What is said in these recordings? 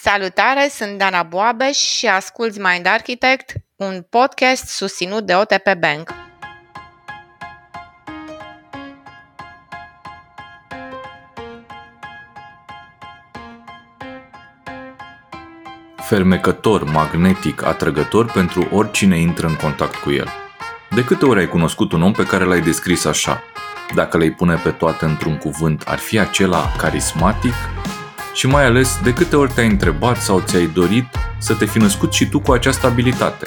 Salutare, sunt Dana Boabeș și asculți Mind Architect, un podcast susținut de OTP Bank. Fermecător, magnetic, atrăgător pentru oricine intră în contact cu el. De câte ori ai cunoscut un om pe care l-ai descris așa? Dacă le-ai pune pe toate într-un cuvânt, ar fi acela carismatic, și mai ales de câte ori te-ai întrebat sau ți-ai dorit să te fi născut și tu cu această abilitate.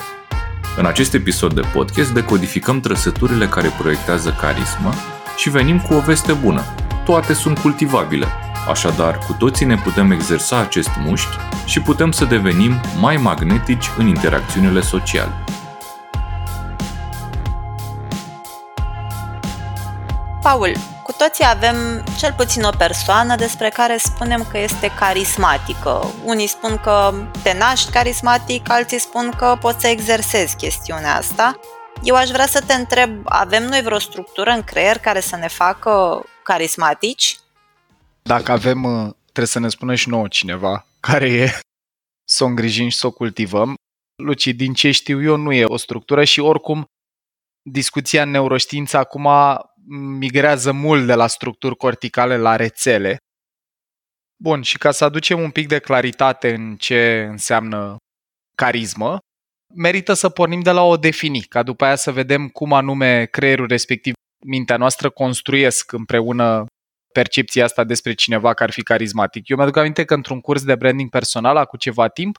În acest episod de podcast decodificăm trăsăturile care proiectează carismă și venim cu o veste bună. Toate sunt cultivabile, așadar cu toții ne putem exersa acest mușchi și putem să devenim mai magnetici în interacțiunile sociale. Paul, cu toții avem cel puțin o persoană despre care spunem că este carismatică. Unii spun că te naști carismatic, alții spun că poți să exersezi chestiunea asta. Eu aș vrea să te întreb, avem noi vreo structură în creier care să ne facă carismatici? Dacă avem, uh, trebuie să ne spună și nouă cineva care e să o îngrijim și să o cultivăm. Luci, din ce știu eu, nu e o structură și oricum discuția în neuroștiință acum migrează mult de la structuri corticale la rețele. Bun, și ca să aducem un pic de claritate în ce înseamnă carismă, merită să pornim de la o defini, ca după aia să vedem cum anume creierul respectiv, mintea noastră construiesc împreună percepția asta despre cineva care ar fi carismatic. Eu mi-aduc aminte că într-un curs de branding personal, cu ceva timp,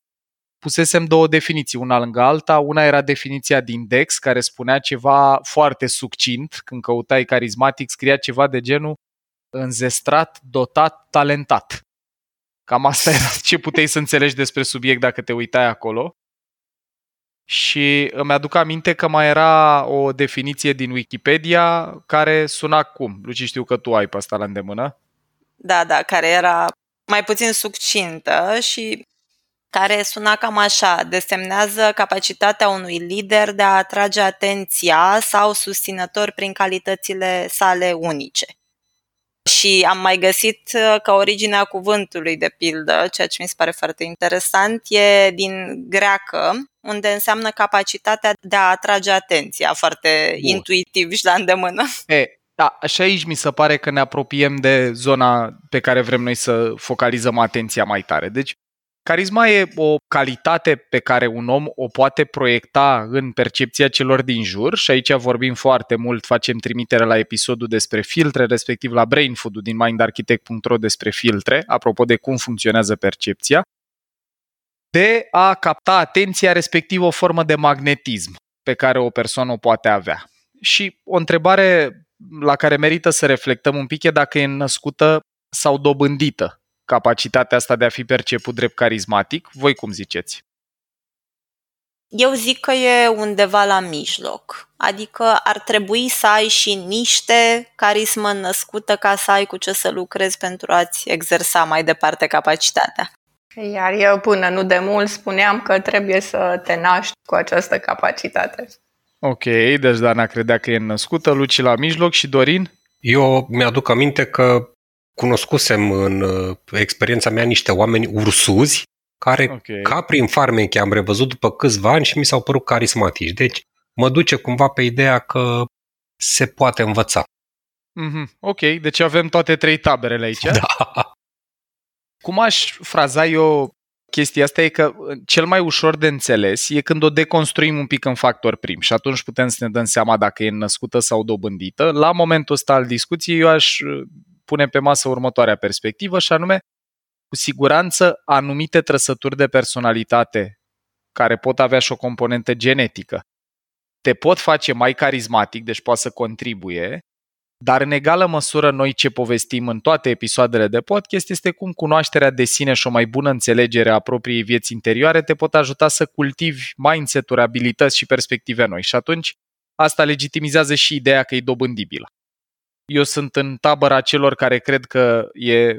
pusesem două definiții, una lângă alta. Una era definiția din Dex, care spunea ceva foarte succint. Când căutai carismatic, scria ceva de genul înzestrat, dotat, talentat. Cam asta era ce puteai să înțelegi despre subiect dacă te uitai acolo. Și îmi aduc aminte că mai era o definiție din Wikipedia care suna cum? Luci, știu că tu ai pe asta la îndemână. Da, da, care era mai puțin succintă și care suna cam așa, desemnează capacitatea unui lider de a atrage atenția sau susținător prin calitățile sale unice. Și am mai găsit uh, că originea cuvântului, de pildă, ceea ce mi se pare foarte interesant, e din greacă, unde înseamnă capacitatea de a atrage atenția, foarte Bun. intuitiv și la îndemână. E, da, așa aici mi se pare că ne apropiem de zona pe care vrem noi să focalizăm atenția mai tare. Deci, Carisma e o calitate pe care un om o poate proiecta în percepția celor din jur și aici vorbim foarte mult, facem trimitere la episodul despre filtre, respectiv la Brain Food din mindarchitect.ro despre filtre, apropo de cum funcționează percepția, de a capta atenția, respectiv o formă de magnetism pe care o persoană o poate avea. Și o întrebare la care merită să reflectăm un pic e dacă e născută sau dobândită capacitatea asta de a fi perceput drept carismatic. Voi cum ziceți? Eu zic că e undeva la mijloc. Adică ar trebui să ai și niște carismă născută ca să ai cu ce să lucrezi pentru a-ți exersa mai departe capacitatea. Iar eu până nu de mult spuneam că trebuie să te naști cu această capacitate. Ok, deci Dana credea că e născută, Luci la mijloc și Dorin? Eu mi-aduc aminte că cunoscusem în uh, experiența mea niște oameni ursuzi care, okay. ca prin farmeche, am revăzut după câțiva ani și mi s-au părut carismatici. Deci mă duce cumva pe ideea că se poate învăța. Mm-hmm. Ok, deci avem toate trei taberele aici. Da. Cum aș fraza eu chestia asta e că uh, cel mai ușor de înțeles e când o deconstruim un pic în factor prim și atunci putem să ne dăm seama dacă e născută sau dobândită. La momentul ăsta al discuției eu aș uh, pune pe masă următoarea perspectivă și anume, cu siguranță, anumite trăsături de personalitate care pot avea și o componentă genetică te pot face mai carismatic, deci poate să contribuie, dar în egală măsură noi ce povestim în toate episoadele de podcast este cum cunoașterea de sine și o mai bună înțelegere a propriei vieți interioare te pot ajuta să cultivi mindset-uri, abilități și perspective noi. Și atunci asta legitimizează și ideea că e dobândibilă. Eu sunt în tabăra celor care cred că e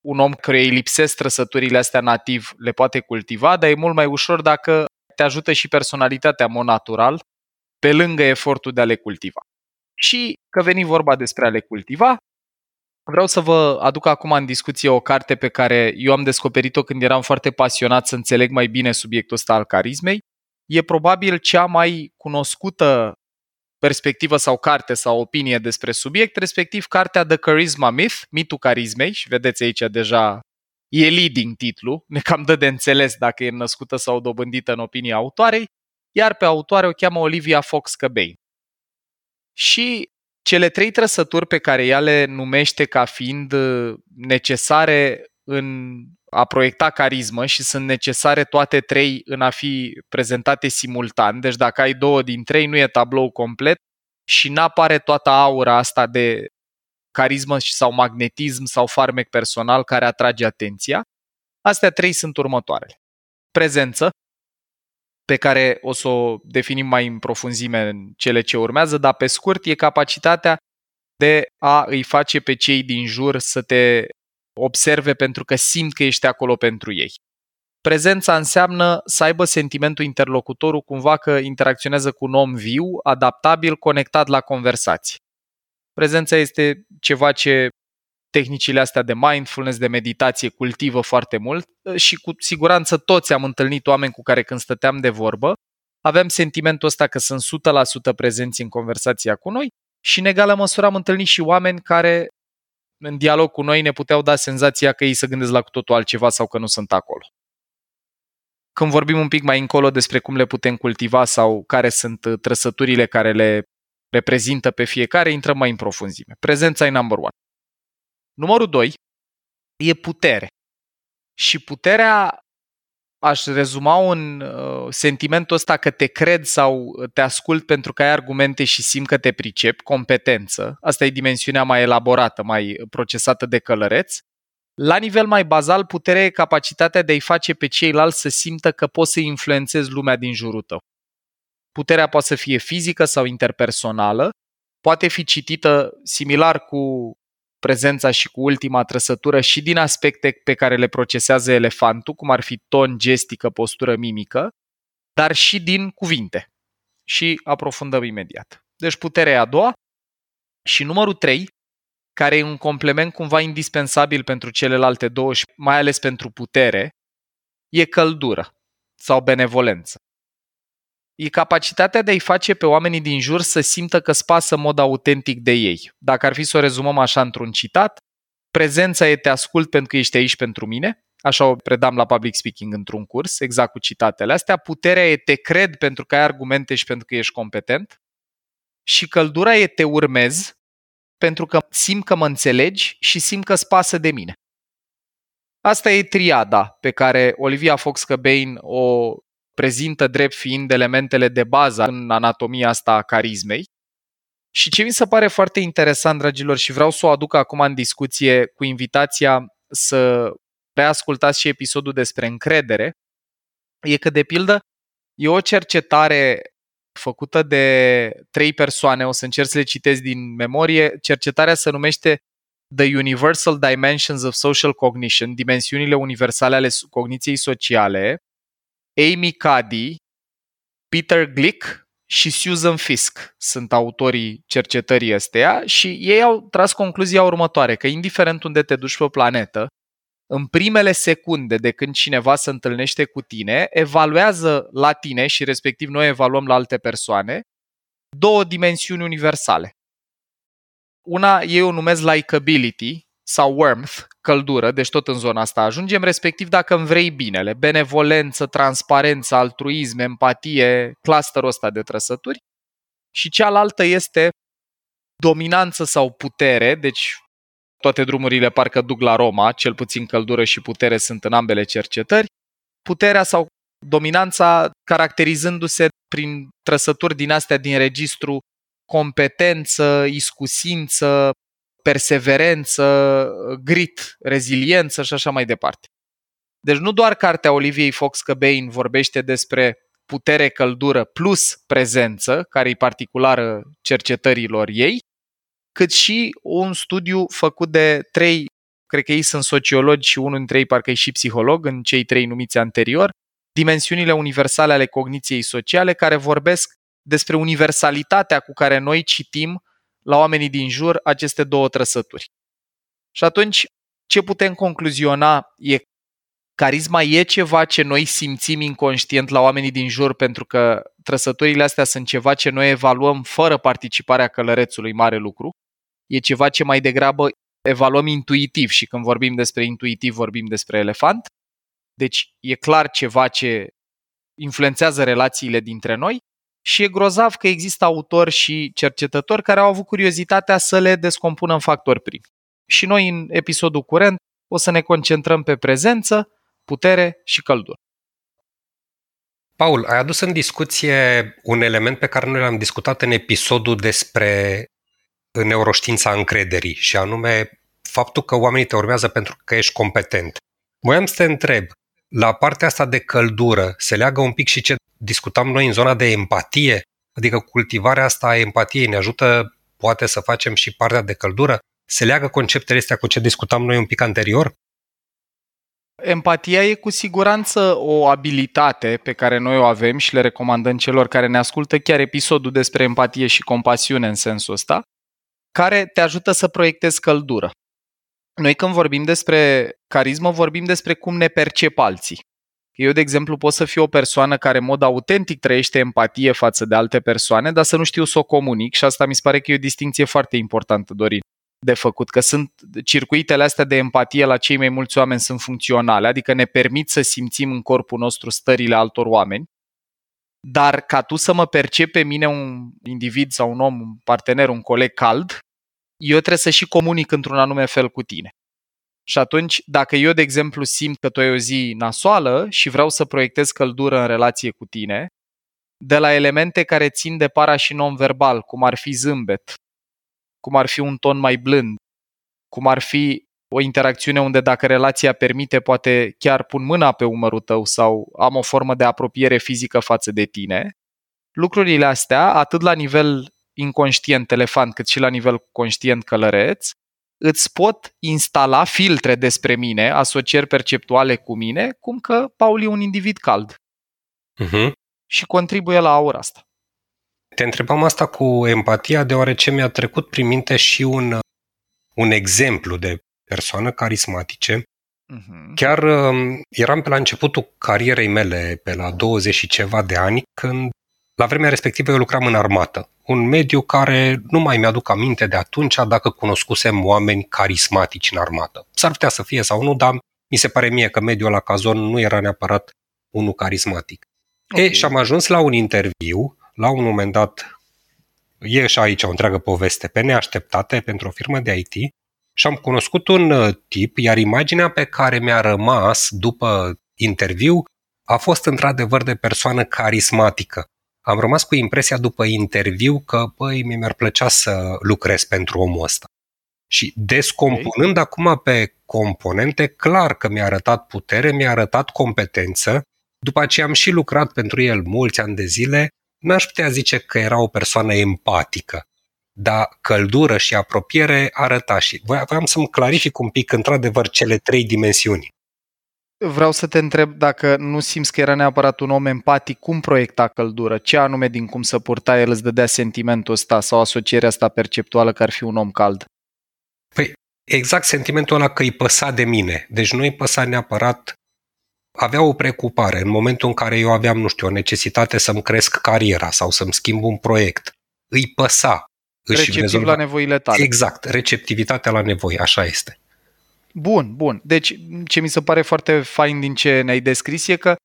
un om care îi lipsesc trăsăturile astea nativ, le poate cultiva, dar e mult mai ușor dacă te ajută și personalitatea în mod natural, pe lângă efortul de a le cultiva. Și că veni vorba despre a le cultiva, Vreau să vă aduc acum în discuție o carte pe care eu am descoperit-o când eram foarte pasionat să înțeleg mai bine subiectul ăsta al carismei. E probabil cea mai cunoscută perspectivă sau carte sau opinie despre subiect, respectiv cartea The Charisma Myth, mitul carismei, și vedeți aici deja e leading titlu, ne cam dă de înțeles dacă e născută sau dobândită în opinia autoarei, iar pe autoare o cheamă Olivia Fox Cabane. Și cele trei trăsături pe care ea le numește ca fiind uh, necesare în a proiecta carismă și sunt necesare toate trei în a fi prezentate simultan. Deci dacă ai două din trei, nu e tablou complet și n-apare toată aura asta de carismă sau magnetism sau farmec personal care atrage atenția. Astea trei sunt următoarele. Prezență, pe care o să o definim mai în profunzime în cele ce urmează, dar pe scurt e capacitatea de a îi face pe cei din jur să te observe pentru că simt că ești acolo pentru ei. Prezența înseamnă să aibă sentimentul interlocutorul cumva că interacționează cu un om viu, adaptabil, conectat la conversație. Prezența este ceva ce tehnicile astea de mindfulness, de meditație cultivă foarte mult și cu siguranță toți am întâlnit oameni cu care când stăteam de vorbă, aveam sentimentul ăsta că sunt 100% prezenți în conversația cu noi și în egală măsură am întâlnit și oameni care în dialog cu noi ne puteau da senzația că ei se gândesc la cu totul altceva sau că nu sunt acolo. Când vorbim un pic mai încolo despre cum le putem cultiva sau care sunt trăsăturile care le reprezintă pe fiecare, intrăm mai în profunzime. Prezența e number one. Numărul doi e putere. Și puterea aș rezuma un uh, sentimentul ăsta că te cred sau te ascult pentru că ai argumente și simt că te pricep, competență. Asta e dimensiunea mai elaborată, mai procesată de călăreț. La nivel mai bazal, puterea e capacitatea de a-i face pe ceilalți să simtă că poți să influențezi lumea din jurul tău. Puterea poate să fie fizică sau interpersonală, poate fi citită similar cu prezența și cu ultima trăsătură și din aspecte pe care le procesează elefantul, cum ar fi ton, gestică, postură, mimică, dar și din cuvinte. Și aprofundăm imediat. Deci puterea a doua. Și numărul trei, care e un complement cumva indispensabil pentru celelalte două și mai ales pentru putere, e căldură sau benevolență e capacitatea de a-i face pe oamenii din jur să simtă că spasă în mod autentic de ei. Dacă ar fi să o rezumăm așa într-un citat, prezența e te ascult pentru că ești aici pentru mine, așa o predam la public speaking într-un curs, exact cu citatele astea, puterea e te cred pentru că ai argumente și pentru că ești competent și căldura e te urmez pentru că simt că mă înțelegi și simt că spasă de mine. Asta e triada pe care Olivia Fox Cobain o prezintă drept fiind elementele de bază în anatomia asta a carismei. Și ce mi se pare foarte interesant, dragilor, și vreau să o aduc acum în discuție cu invitația să reascultați și episodul despre încredere, e că, de pildă, e o cercetare făcută de trei persoane, o să încerc să le citesc din memorie. Cercetarea se numește The Universal Dimensions of Social Cognition, dimensiunile universale ale cogniției sociale, Amy Cuddy, Peter Glick și Susan Fisk sunt autorii cercetării astea și ei au tras concluzia următoare, că indiferent unde te duci pe planetă, în primele secunde de când cineva se întâlnește cu tine, evaluează la tine și respectiv noi evaluăm la alte persoane două dimensiuni universale. Una ei o numesc likability, sau warmth, căldură, deci tot în zona asta ajungem, respectiv dacă îmi vrei binele, benevolență, transparență, altruism, empatie, clusterul ăsta de trăsături. Și cealaltă este dominanță sau putere, deci toate drumurile parcă duc la Roma, cel puțin căldură și putere sunt în ambele cercetări. Puterea sau dominanța caracterizându-se prin trăsături din astea din registru competență, iscusință, perseverență, grit, reziliență și așa mai departe. Deci nu doar cartea Oliviei Fox Cobain vorbește despre putere, căldură plus prezență, care e particulară cercetărilor ei, cât și un studiu făcut de trei, cred că ei sunt sociologi și unul dintre ei parcă e și psiholog, în cei trei numiți anterior, dimensiunile universale ale cogniției sociale, care vorbesc despre universalitatea cu care noi citim la oamenii din jur aceste două trăsături. Și atunci, ce putem concluziona e carisma e ceva ce noi simțim inconștient la oamenii din jur pentru că trăsăturile astea sunt ceva ce noi evaluăm fără participarea călărețului, mare lucru. E ceva ce mai degrabă evaluăm intuitiv și când vorbim despre intuitiv vorbim despre elefant. Deci e clar ceva ce influențează relațiile dintre noi și e grozav că există autori și cercetători care au avut curiozitatea să le descompună în factori primi. Și noi în episodul curent o să ne concentrăm pe prezență, putere și căldură. Paul, ai adus în discuție un element pe care noi l-am discutat în episodul despre neuroștiința încrederii și anume faptul că oamenii te urmează pentru că ești competent. Voiam să te întreb, la partea asta de căldură se leagă un pic și ce discutam noi în zona de empatie? Adică cultivarea asta a empatiei ne ajută poate să facem și partea de căldură? Se leagă conceptele astea cu ce discutam noi un pic anterior? Empatia e cu siguranță o abilitate pe care noi o avem și le recomandăm celor care ne ascultă chiar episodul despre empatie și compasiune în sensul ăsta, care te ajută să proiectezi căldură. Noi când vorbim despre carismă, vorbim despre cum ne percep alții. Eu, de exemplu, pot să fiu o persoană care în mod autentic trăiește empatie față de alte persoane, dar să nu știu să o comunic și asta mi se pare că e o distinție foarte importantă, Dorin de făcut, că sunt circuitele astea de empatie la cei mai mulți oameni sunt funcționale, adică ne permit să simțim în corpul nostru stările altor oameni, dar ca tu să mă percepi pe mine un individ sau un om, un partener, un coleg cald, eu trebuie să și comunic într-un anume fel cu tine. Și atunci, dacă eu, de exemplu, simt că tu ai o zi nasoală și vreau să proiectez căldură în relație cu tine, de la elemente care țin de para și non-verbal, cum ar fi zâmbet, cum ar fi un ton mai blând, cum ar fi o interacțiune unde dacă relația permite, poate chiar pun mâna pe umărul tău sau am o formă de apropiere fizică față de tine. Lucrurile astea, atât la nivel inconștient elefant, cât și la nivel conștient călăreț, îți pot instala filtre despre mine, asocieri perceptuale cu mine, cum că Paul e un individ cald. Uh-huh. Și contribuie la aura asta. Te întrebam asta cu empatia, deoarece mi-a trecut prin minte și un, un exemplu de persoană carismatice. Uh-huh. Chiar um, eram pe la începutul carierei mele, pe la 20 și ceva de ani, când la vremea respectivă eu lucram în armată. Un mediu care nu mai mi-aduc aminte de atunci dacă cunoscusem oameni carismatici în armată. S-ar putea să fie sau nu, dar mi se pare mie că mediul la cazon nu era neapărat unul carismatic. Okay. E, și am ajuns la un interviu la un moment dat e și aici o întreagă poveste pe neașteptate pentru o firmă de IT și am cunoscut un uh, tip, iar imaginea pe care mi-a rămas după interviu a fost într-adevăr de persoană carismatică. Am rămas cu impresia după interviu că, băi, mi-ar plăcea să lucrez pentru omul ăsta. Și descompunând okay. acum pe componente, clar că mi-a arătat putere, mi-a arătat competență, după ce am și lucrat pentru el mulți ani de zile, n-aș putea zice că era o persoană empatică, dar căldură și apropiere arăta și voiam să-mi clarific un pic într-adevăr cele trei dimensiuni. Vreau să te întreb dacă nu simți că era neapărat un om empatic, cum proiecta căldură? Ce anume din cum să purta el îți dădea sentimentul ăsta sau asocierea asta perceptuală că ar fi un om cald? Păi, exact sentimentul ăla că îi păsa de mine. Deci nu îi păsa neapărat avea o preocupare în momentul în care eu aveam, nu știu, o necesitate să-mi cresc cariera sau să-mi schimb un proiect. Îi păsa. Își Receptiv rezolva... la nevoile tale. Exact, receptivitatea la nevoi, așa este. Bun, bun. Deci, ce mi se pare foarte fain din ce ne-ai descris e că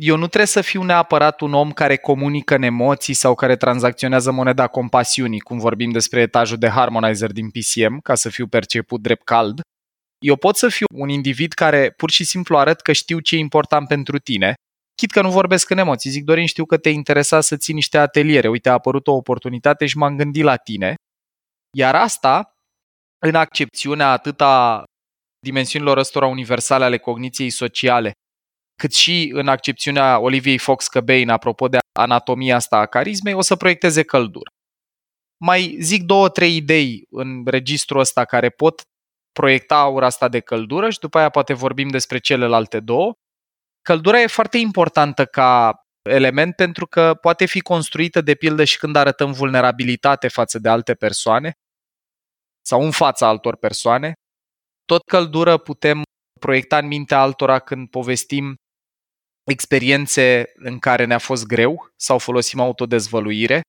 eu nu trebuie să fiu neapărat un om care comunică în emoții sau care tranzacționează moneda compasiunii, cum vorbim despre etajul de harmonizer din PCM, ca să fiu perceput drept cald, eu pot să fiu un individ care pur și simplu arăt că știu ce e important pentru tine, chit că nu vorbesc în emoții. Zic, Dorin, știu că te interesa să ții niște ateliere. Uite, a apărut o oportunitate și m-am gândit la tine. Iar asta, în accepțiunea atâta dimensiunilor ăstora universale ale cogniției sociale, cât și în accepțiunea Oliviei Fox-Căbein, apropo de anatomia asta a carismei, o să proiecteze căldură. Mai zic două, trei idei în registrul ăsta care pot proiecta aura asta de căldură și după aia poate vorbim despre celelalte două. Căldura e foarte importantă ca element pentru că poate fi construită de pildă și când arătăm vulnerabilitate față de alte persoane sau în fața altor persoane. Tot căldură putem proiecta în mintea altora când povestim experiențe în care ne-a fost greu sau folosim autodezvăluire.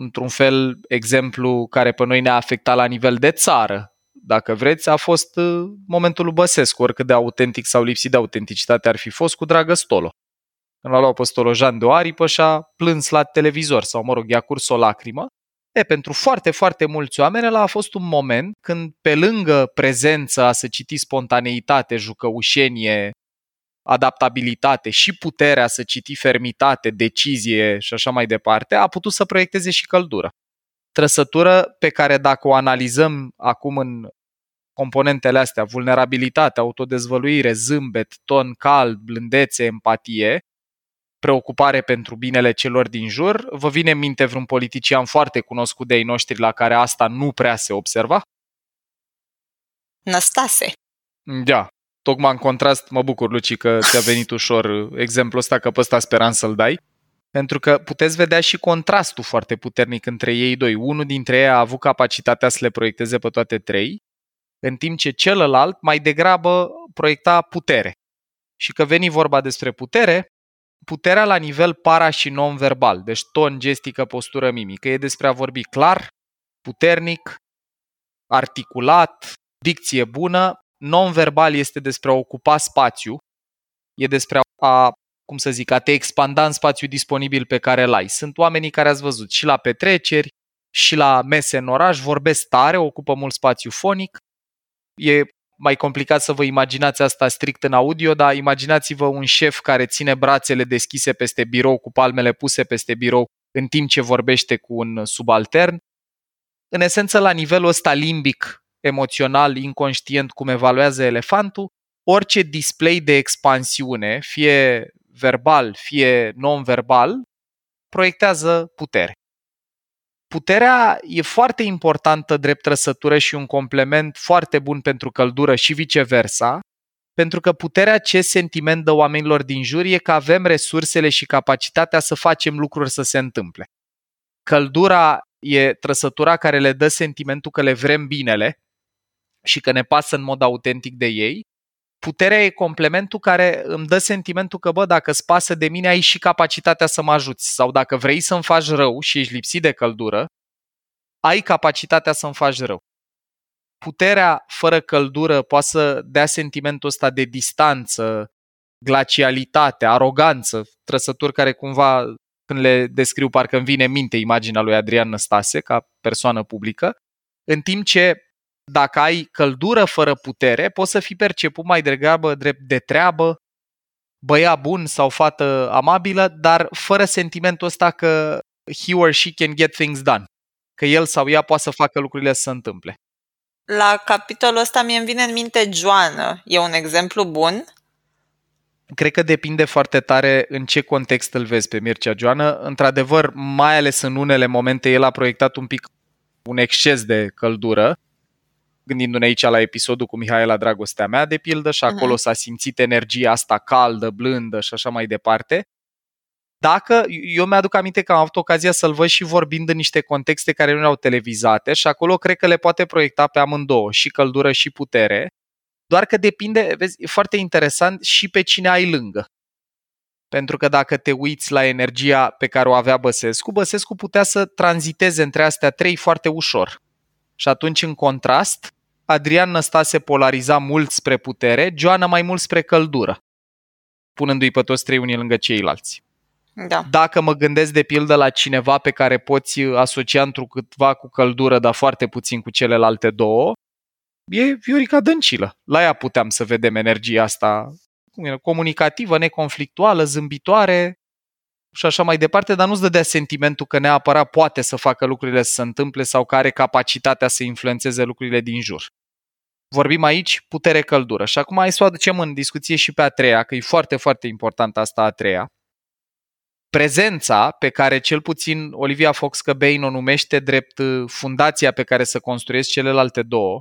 Într-un fel, exemplu care pe noi ne-a afectat la nivel de țară, dacă vreți, a fost uh, momentul lui Băsescu, oricât de autentic sau lipsit de autenticitate ar fi fost cu Dragă Stolo. Când l-a luat pe Stolojan de o aripă și a plâns la televizor sau, mă rog, i-a curs o lacrimă. E, pentru foarte, foarte mulți oameni ăla a fost un moment când, pe lângă prezența, să citi spontaneitate, jucăușenie, adaptabilitate și puterea să citi fermitate, decizie și așa mai departe, a putut să proiecteze și căldură. Trăsătură pe care dacă o analizăm acum în componentele astea, vulnerabilitate, autodezvăluire, zâmbet, ton cald, blândețe, empatie, preocupare pentru binele celor din jur, vă vine în minte vreun politician foarte cunoscut de ei noștri la care asta nu prea se observa? Năstase. Da, tocmai în contrast, mă bucur, Luci, că ți-a venit ușor exemplul ăsta, că pe ăsta speram să-l dai. Pentru că puteți vedea și contrastul foarte puternic între ei doi. Unul dintre ei a avut capacitatea să le proiecteze pe toate trei, în timp ce celălalt mai degrabă proiecta putere. Și că veni vorba despre putere, puterea la nivel para și non-verbal, deci ton, gestică, postură, mimică, e despre a vorbi clar, puternic, articulat, dicție bună, non-verbal este despre a ocupa spațiu, e despre a, cum să zic, a te expanda în spațiu disponibil pe care îl ai. Sunt oamenii care ați văzut și la petreceri, și la mese în oraș, vorbesc tare, ocupă mult spațiu fonic. E mai complicat să vă imaginați asta strict în audio, dar imaginați-vă un șef care ține brațele deschise peste birou cu palmele puse peste birou în timp ce vorbește cu un subaltern. În esență, la nivelul ăsta limbic emoțional, inconștient, cum evaluează elefantul, orice display de expansiune, fie verbal, fie non-verbal, proiectează putere. Puterea e foarte importantă drept trăsătură și un complement foarte bun pentru căldură și viceversa, pentru că puterea ce sentiment dă oamenilor din jur e că avem resursele și capacitatea să facem lucruri să se întâmple. Căldura e trăsătura care le dă sentimentul că le vrem binele și că ne pasă în mod autentic de ei. Puterea e complementul care îmi dă sentimentul că, bă, dacă îți pasă de mine, ai și capacitatea să mă ajuți. Sau dacă vrei să-mi faci rău și ești lipsit de căldură, ai capacitatea să-mi faci rău. Puterea fără căldură poate să dea sentimentul ăsta de distanță, glacialitate, aroganță, trăsături care cumva, când le descriu, parcă îmi vine în minte imaginea lui Adrian Năstase ca persoană publică, în timp ce dacă ai căldură fără putere, poți să fii perceput mai degrabă drept de treabă, băiat bun sau fată amabilă, dar fără sentimentul ăsta că he or she can get things done. Că el sau ea poate să facă lucrurile să se întâmple. La capitolul ăsta mi-e vine în minte Joană. E un exemplu bun? Cred că depinde foarte tare în ce context îl vezi pe Mircea Joană. Într-adevăr, mai ales în unele momente, el a proiectat un pic un exces de căldură, gândindu-ne aici la episodul cu Mihaela Dragostea mea, de pildă, și acolo uh-huh. s-a simțit energia asta caldă, blândă și așa mai departe. Dacă, eu mi-aduc aminte că am avut ocazia să-l văd și vorbind în niște contexte care nu erau televizate și acolo cred că le poate proiecta pe amândouă, și căldură și putere, doar că depinde, vezi, e foarte interesant și pe cine ai lângă. Pentru că dacă te uiți la energia pe care o avea Băsescu, Băsescu putea să tranziteze între astea trei foarte ușor. Și atunci, în contrast, Adrian Năstase polariza mult spre putere, Joana mai mult spre căldură, punându-i pe toți trei unii lângă ceilalți. Da. Dacă mă gândesc de pildă la cineva pe care poți asocia întrucâtva cu căldură, dar foarte puțin cu celelalte două, e Viorica Dăncilă. La ea puteam să vedem energia asta comunicativă, neconflictuală, zâmbitoare, și așa mai departe, dar nu-ți dădea sentimentul că neapărat poate să facă lucrurile să se întâmple sau că are capacitatea să influențeze lucrurile din jur. Vorbim aici putere-căldură. Și acum hai să o aducem în discuție și pe a treia, că e foarte, foarte important asta a treia. Prezența pe care cel puțin Olivia Fox Bain o numește drept uh, fundația pe care să construiesc celelalte două,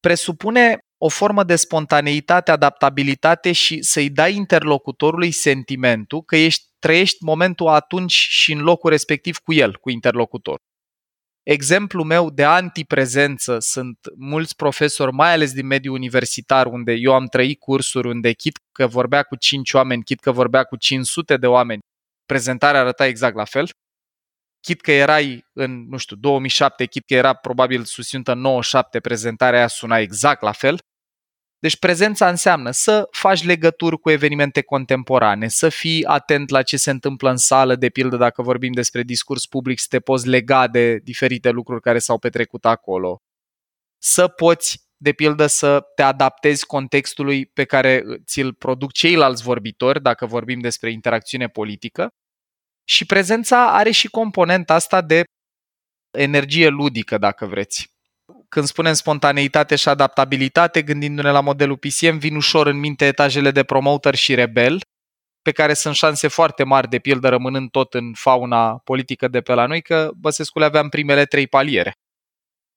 presupune o formă de spontaneitate, adaptabilitate și să-i dai interlocutorului sentimentul că ești, trăiești momentul atunci și în locul respectiv cu el, cu interlocutor. Exemplul meu de antiprezență sunt mulți profesori, mai ales din mediul universitar, unde eu am trăit cursuri, unde chit că vorbea cu 5 oameni, chit că vorbea cu 500 de oameni, prezentarea arăta exact la fel. Chit că erai în, nu știu, 2007, chit că era probabil susținută 97, prezentarea aia suna exact la fel. Deci prezența înseamnă să faci legături cu evenimente contemporane, să fii atent la ce se întâmplă în sală, de pildă dacă vorbim despre discurs public, să te poți lega de diferite lucruri care s-au petrecut acolo. Să poți, de pildă, să te adaptezi contextului pe care ți-l produc ceilalți vorbitori, dacă vorbim despre interacțiune politică. Și prezența are și componenta asta de energie ludică, dacă vreți când spunem spontaneitate și adaptabilitate, gândindu-ne la modelul PCM, vin ușor în minte etajele de promoter și rebel, pe care sunt șanse foarte mari, de pildă rămânând tot în fauna politică de pe la noi, că Băsescu le avea în primele trei paliere.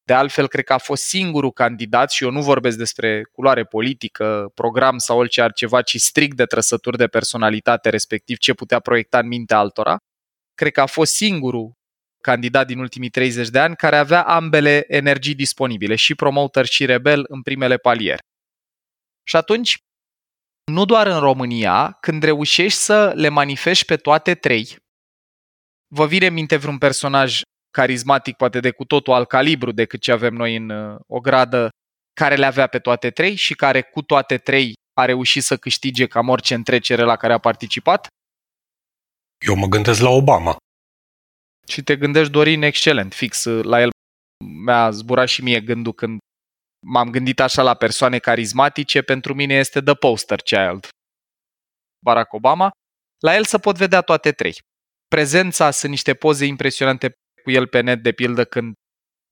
De altfel, cred că a fost singurul candidat, și eu nu vorbesc despre culoare politică, program sau orice altceva, ci strict de trăsături de personalitate, respectiv ce putea proiecta în mintea altora. Cred că a fost singurul candidat din ultimii 30 de ani care avea ambele energii disponibile, și promoter și rebel în primele paliere. Și atunci, nu doar în România, când reușești să le manifesti pe toate trei, vă vine minte vreun personaj carismatic, poate de cu totul alt calibru decât ce avem noi în uh, o gradă, care le avea pe toate trei și care cu toate trei a reușit să câștige cam orice întrecere la care a participat? Eu mă gândesc la Obama. Și te gândești, Dorin, excelent, fix uh, la el mi-a zburat și mie gândul când m-am gândit așa la persoane carismatice, pentru mine este The Poster Child. Barack Obama. La el să pot vedea toate trei. Prezența sunt niște poze impresionante cu el pe net, de pildă când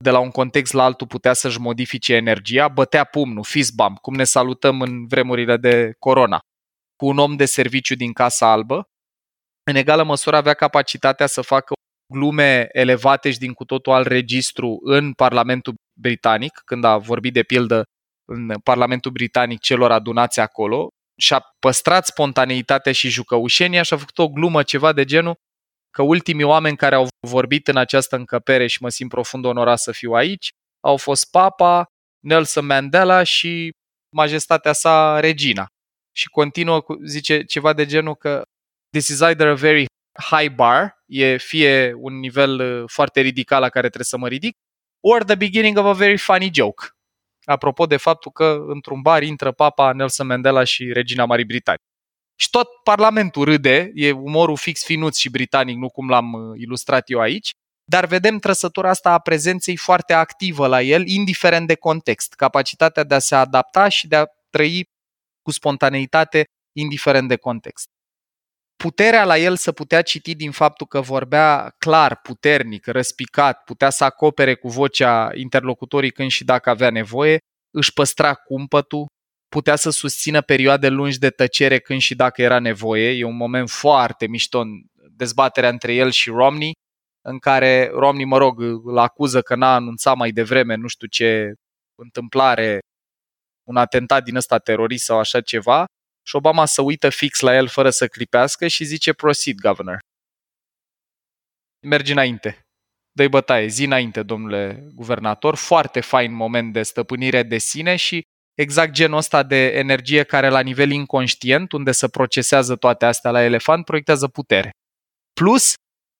de la un context la altul putea să-și modifice energia, bătea pumnul, fist bump, cum ne salutăm în vremurile de corona, cu un om de serviciu din Casa Albă. În egală măsură avea capacitatea să facă glume elevate și din cu totul alt registru în Parlamentul Britanic, când a vorbit de pildă în Parlamentul Britanic celor adunați acolo și-a păstrat spontaneitatea și jucăușenia și a făcut o glumă ceva de genul că ultimii oameni care au vorbit în această încăpere și mă simt profund onorat să fiu aici au fost Papa, Nelson Mandela și majestatea sa Regina. Și continuă, cu, zice ceva de genul că this is either a very high bar, e fie un nivel uh, foarte ridicat la care trebuie să mă ridic, or the beginning of a very funny joke. Apropo de faptul că într-un bar intră papa Nelson Mandela și regina Marii Britanii. Și tot parlamentul râde, e umorul fix finuț și britanic, nu cum l-am uh, ilustrat eu aici, dar vedem trăsătura asta a prezenței foarte activă la el, indiferent de context, capacitatea de a se adapta și de a trăi cu spontaneitate, indiferent de context puterea la el să putea citi din faptul că vorbea clar, puternic, răspicat, putea să acopere cu vocea interlocutorii când și dacă avea nevoie, își păstra cumpătul, putea să susțină perioade lungi de tăcere când și dacă era nevoie. E un moment foarte mișto în dezbaterea între el și Romney, în care Romney, mă rog, îl acuză că n-a anunțat mai devreme nu știu ce întâmplare, un atentat din ăsta terorist sau așa ceva, și Obama să uită fix la el fără să clipească și zice proceed, governor. Mergi înainte. Dă-i bătaie, zi înainte, domnule guvernator. Foarte fain moment de stăpânire de sine și exact genul ăsta de energie care la nivel inconștient, unde se procesează toate astea la elefant, proiectează putere. Plus,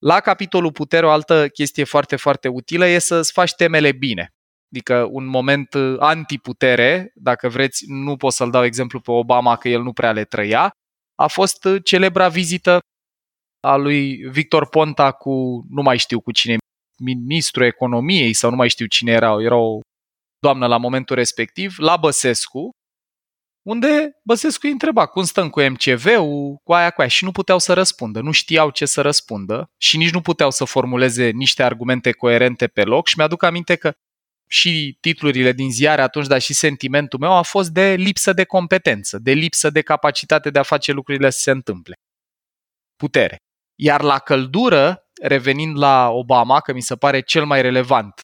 la capitolul putere, o altă chestie foarte, foarte utilă e să-ți faci temele bine adică un moment uh, antiputere, dacă vreți, nu pot să-l dau exemplu pe Obama că el nu prea le trăia, a fost uh, celebra vizită a lui Victor Ponta cu, nu mai știu cu cine, ministrul economiei sau nu mai știu cine era, era o doamnă la momentul respectiv, la Băsescu, unde Băsescu îi întreba cum stăm cu MCV-ul, cu aia, cu aia? Și nu puteau să răspundă, nu știau ce să răspundă și nici nu puteau să formuleze niște argumente coerente pe loc și mi-aduc aminte că și titlurile din ziare atunci, dar și sentimentul meu a fost de lipsă de competență, de lipsă de capacitate de a face lucrurile să se întâmple. Putere. Iar la căldură, revenind la Obama, că mi se pare cel mai relevant,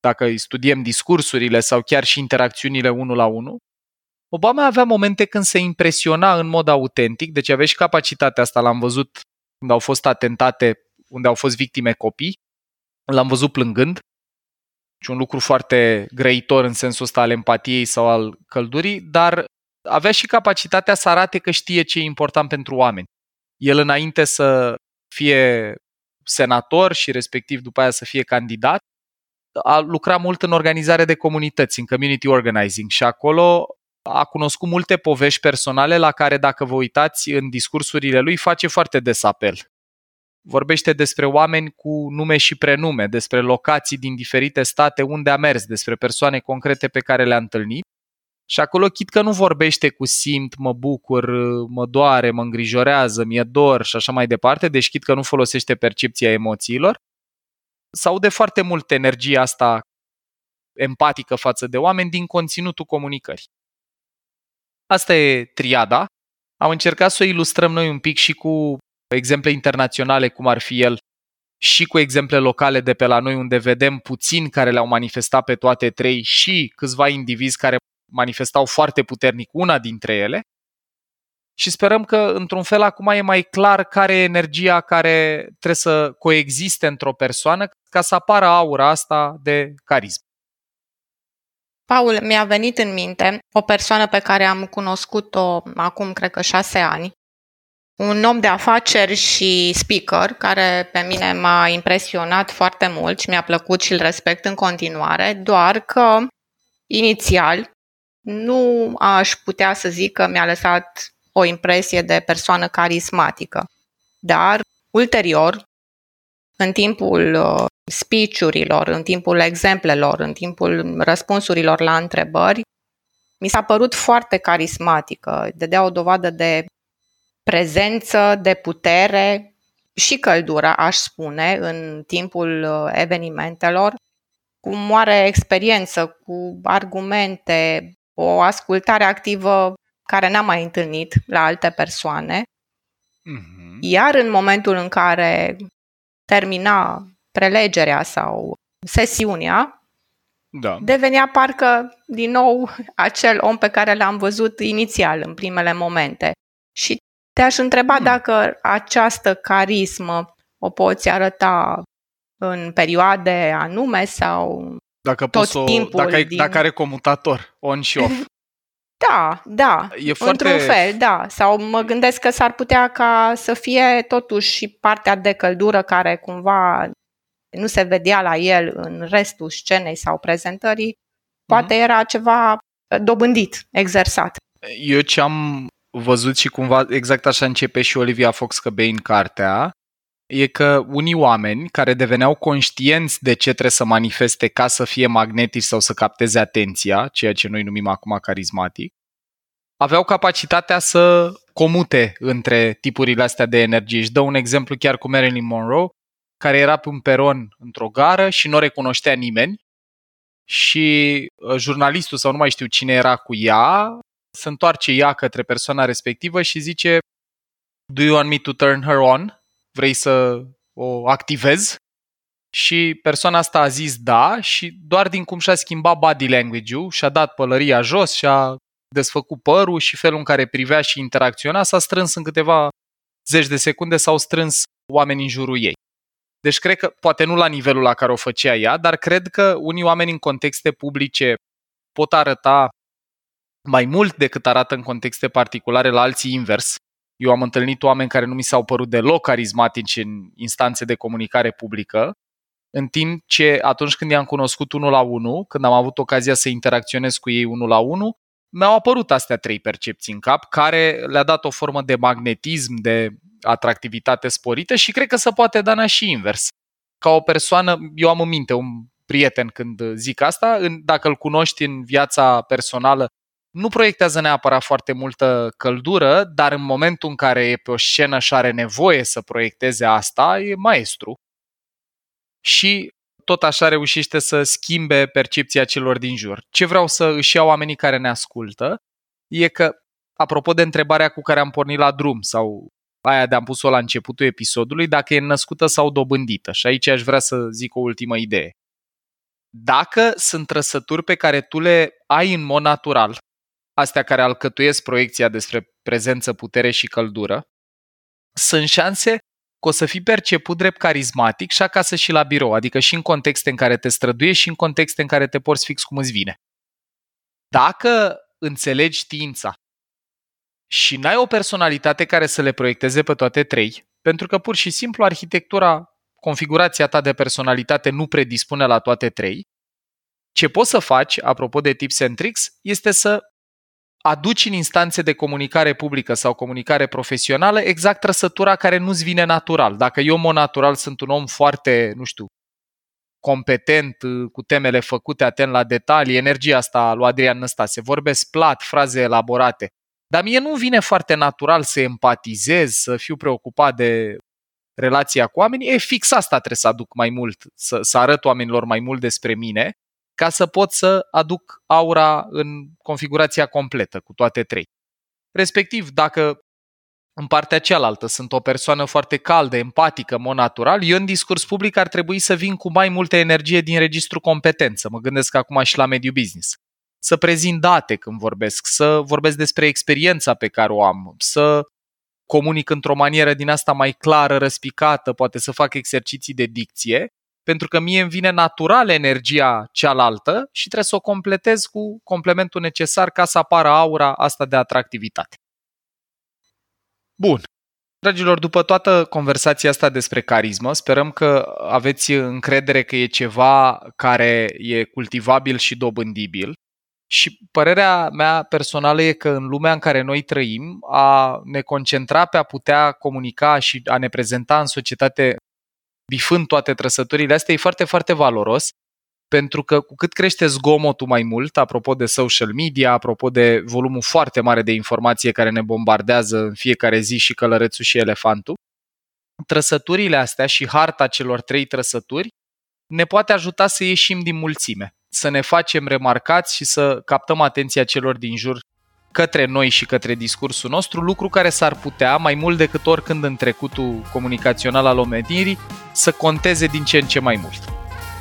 dacă îi studiem discursurile sau chiar și interacțiunile unul la unul, Obama avea momente când se impresiona în mod autentic, deci avea și capacitatea asta, l-am văzut când au fost atentate unde au fost victime copii, l-am văzut plângând, și un lucru foarte grăitor în sensul ăsta al empatiei sau al căldurii, dar avea și capacitatea să arate că știe ce e important pentru oameni. El înainte să fie senator și respectiv după aia să fie candidat, a lucrat mult în organizare de comunități, în community organizing și acolo a cunoscut multe povești personale la care, dacă vă uitați în discursurile lui, face foarte des apel. Vorbește despre oameni cu nume și prenume, despre locații din diferite state unde a mers, despre persoane concrete pe care le-a întâlnit. Și acolo chit că nu vorbește cu simt, mă bucur, mă doare, mă îngrijorează, mi-e dor și așa mai departe, deci chit că nu folosește percepția emoțiilor, sau de foarte mult energia asta empatică față de oameni din conținutul comunicării. Asta e triada. Am încercat să o ilustrăm noi un pic și cu exemple internaționale, cum ar fi el, și cu exemple locale de pe la noi, unde vedem puțini care le-au manifestat pe toate trei și câțiva indivizi care manifestau foarte puternic una dintre ele. Și sperăm că, într-un fel, acum e mai clar care e energia care trebuie să coexiste într-o persoană ca să apară aura asta de carism. Paul, mi-a venit în minte o persoană pe care am cunoscut-o acum, cred că șase ani, un om de afaceri și speaker care pe mine m-a impresionat foarte mult și mi-a plăcut și îl respect în continuare, doar că inițial nu aș putea să zic că mi-a lăsat o impresie de persoană carismatică. Dar ulterior, în timpul uh, speech-urilor, în timpul exemplelor, în timpul răspunsurilor la întrebări, mi s-a părut foarte carismatică, dădea o dovadă de prezență, de putere și căldură, aș spune, în timpul uh, evenimentelor, cu mare experiență, cu argumente, o ascultare activă care n-am mai întâlnit la alte persoane. Mm-hmm. Iar în momentul în care termina prelegerea sau sesiunea, da. devenea parcă din nou acel om pe care l-am văzut inițial, în primele momente. Și te-aș întreba hmm. dacă această carismă o poți arăta în perioade anume sau dacă tot poți timpul. Dacă, ai, din... dacă are comutator, on și off. Da, da, e foarte... într-un fel, da. Sau mă gândesc că s-ar putea ca să fie totuși și partea de căldură care cumva nu se vedea la el în restul scenei sau prezentării, poate mm-hmm. era ceva dobândit, exersat. Eu ce am văzut și cumva exact așa începe și Olivia Fox Căbei în cartea, e că unii oameni care deveneau conștienți de ce trebuie să manifeste ca să fie magnetici sau să capteze atenția, ceea ce noi numim acum carismatic, aveau capacitatea să comute între tipurile astea de energie. Și dă un exemplu chiar cu Marilyn Monroe, care era pe un peron într-o gară și nu o recunoștea nimeni și uh, jurnalistul sau nu mai știu cine era cu ea se întoarce ea către persoana respectivă și zice Do you want me to turn her on? Vrei să o activez? Și persoana asta a zis da și doar din cum și-a schimbat body language-ul, și-a dat pălăria jos, și-a desfăcut părul și felul în care privea și interacționa, s-a strâns în câteva zeci de secunde, s-au strâns oameni în jurul ei. Deci cred că, poate nu la nivelul la care o făcea ea, dar cred că unii oameni în contexte publice pot arăta mai mult decât arată în contexte particulare la alții invers. Eu am întâlnit oameni care nu mi s-au părut deloc carismatici în instanțe de comunicare publică, în timp ce atunci când i-am cunoscut unul la unul, când am avut ocazia să interacționez cu ei unul la unul, mi-au apărut astea trei percepții în cap, care le-a dat o formă de magnetism, de atractivitate sporită și cred că se poate da și invers. Ca o persoană, eu am în minte un prieten când zic asta, dacă îl cunoști în viața personală, nu proiectează neapărat foarte multă căldură, dar în momentul în care e pe o scenă și are nevoie să proiecteze asta, e maestru. Și tot așa reușește să schimbe percepția celor din jur. Ce vreau să își iau oamenii care ne ascultă e că, apropo de întrebarea cu care am pornit la drum sau aia de am pus-o la începutul episodului, dacă e născută sau dobândită. Și aici aș vrea să zic o ultimă idee. Dacă sunt trăsături pe care tu le ai în mod natural, astea care alcătuiesc proiecția despre prezență, putere și căldură, sunt șanse că o să fii perceput drept carismatic și acasă și la birou, adică și în contexte în care te străduiești și în contexte în care te porți fix cum îți vine. Dacă înțelegi știința și n-ai o personalitate care să le proiecteze pe toate trei, pentru că pur și simplu arhitectura, configurația ta de personalitate nu predispune la toate trei, ce poți să faci, apropo de tips and tricks, este să aduci în instanțe de comunicare publică sau comunicare profesională exact trăsătura care nu-ți vine natural. Dacă eu, mod natural, sunt un om foarte, nu știu, competent, cu temele făcute, atent la detalii, energia asta lui Adrian Năstase, vorbesc plat, fraze elaborate. Dar mie nu vine foarte natural să empatizez, să fiu preocupat de relația cu oamenii. E fix asta trebuie să aduc mai mult, să, să arăt oamenilor mai mult despre mine ca să pot să aduc aura în configurația completă cu toate trei. Respectiv, dacă în partea cealaltă sunt o persoană foarte caldă, empatică, mod natural, eu în discurs public ar trebui să vin cu mai multă energie din registru competență. Mă gândesc acum și la mediul business. Să prezint date când vorbesc, să vorbesc despre experiența pe care o am, să comunic într-o manieră din asta mai clară, răspicată, poate să fac exerciții de dicție pentru că mie îmi vine natural energia cealaltă și trebuie să o completez cu complementul necesar ca să apară aura asta de atractivitate. Bun. Dragilor, după toată conversația asta despre carismă, sperăm că aveți încredere că e ceva care e cultivabil și dobândibil. Și părerea mea personală e că în lumea în care noi trăim, a ne concentra pe a putea comunica și a ne prezenta în societate bifând toate trăsăturile astea, e foarte, foarte valoros, pentru că cu cât crește zgomotul mai mult, apropo de social media, apropo de volumul foarte mare de informație care ne bombardează în fiecare zi și călărețul și elefantul, trăsăturile astea și harta celor trei trăsături ne poate ajuta să ieșim din mulțime, să ne facem remarcați și să captăm atenția celor din jur către noi și către discursul nostru, lucru care s-ar putea, mai mult decât oricând în trecutul comunicațional al omenirii, să conteze din ce în ce mai mult.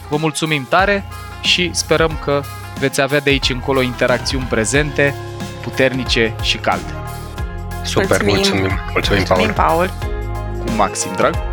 Vă mulțumim tare și sperăm că veți avea de aici încolo interacțiuni prezente, puternice și calde. Super, mulțumim! Mulțumim, mulțumim, mulțumim Paul! Paul. Cu maxim drag!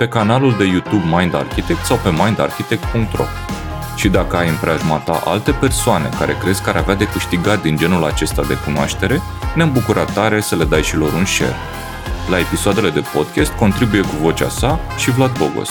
pe canalul de YouTube Mind Architect sau pe mindarchitect.ro. Și dacă ai în preajma ta alte persoane care crezi că ar avea de câștigat din genul acesta de cunoaștere, ne-am bucurat tare să le dai și lor un share. La episoadele de podcast contribuie cu vocea sa și Vlad Bogos.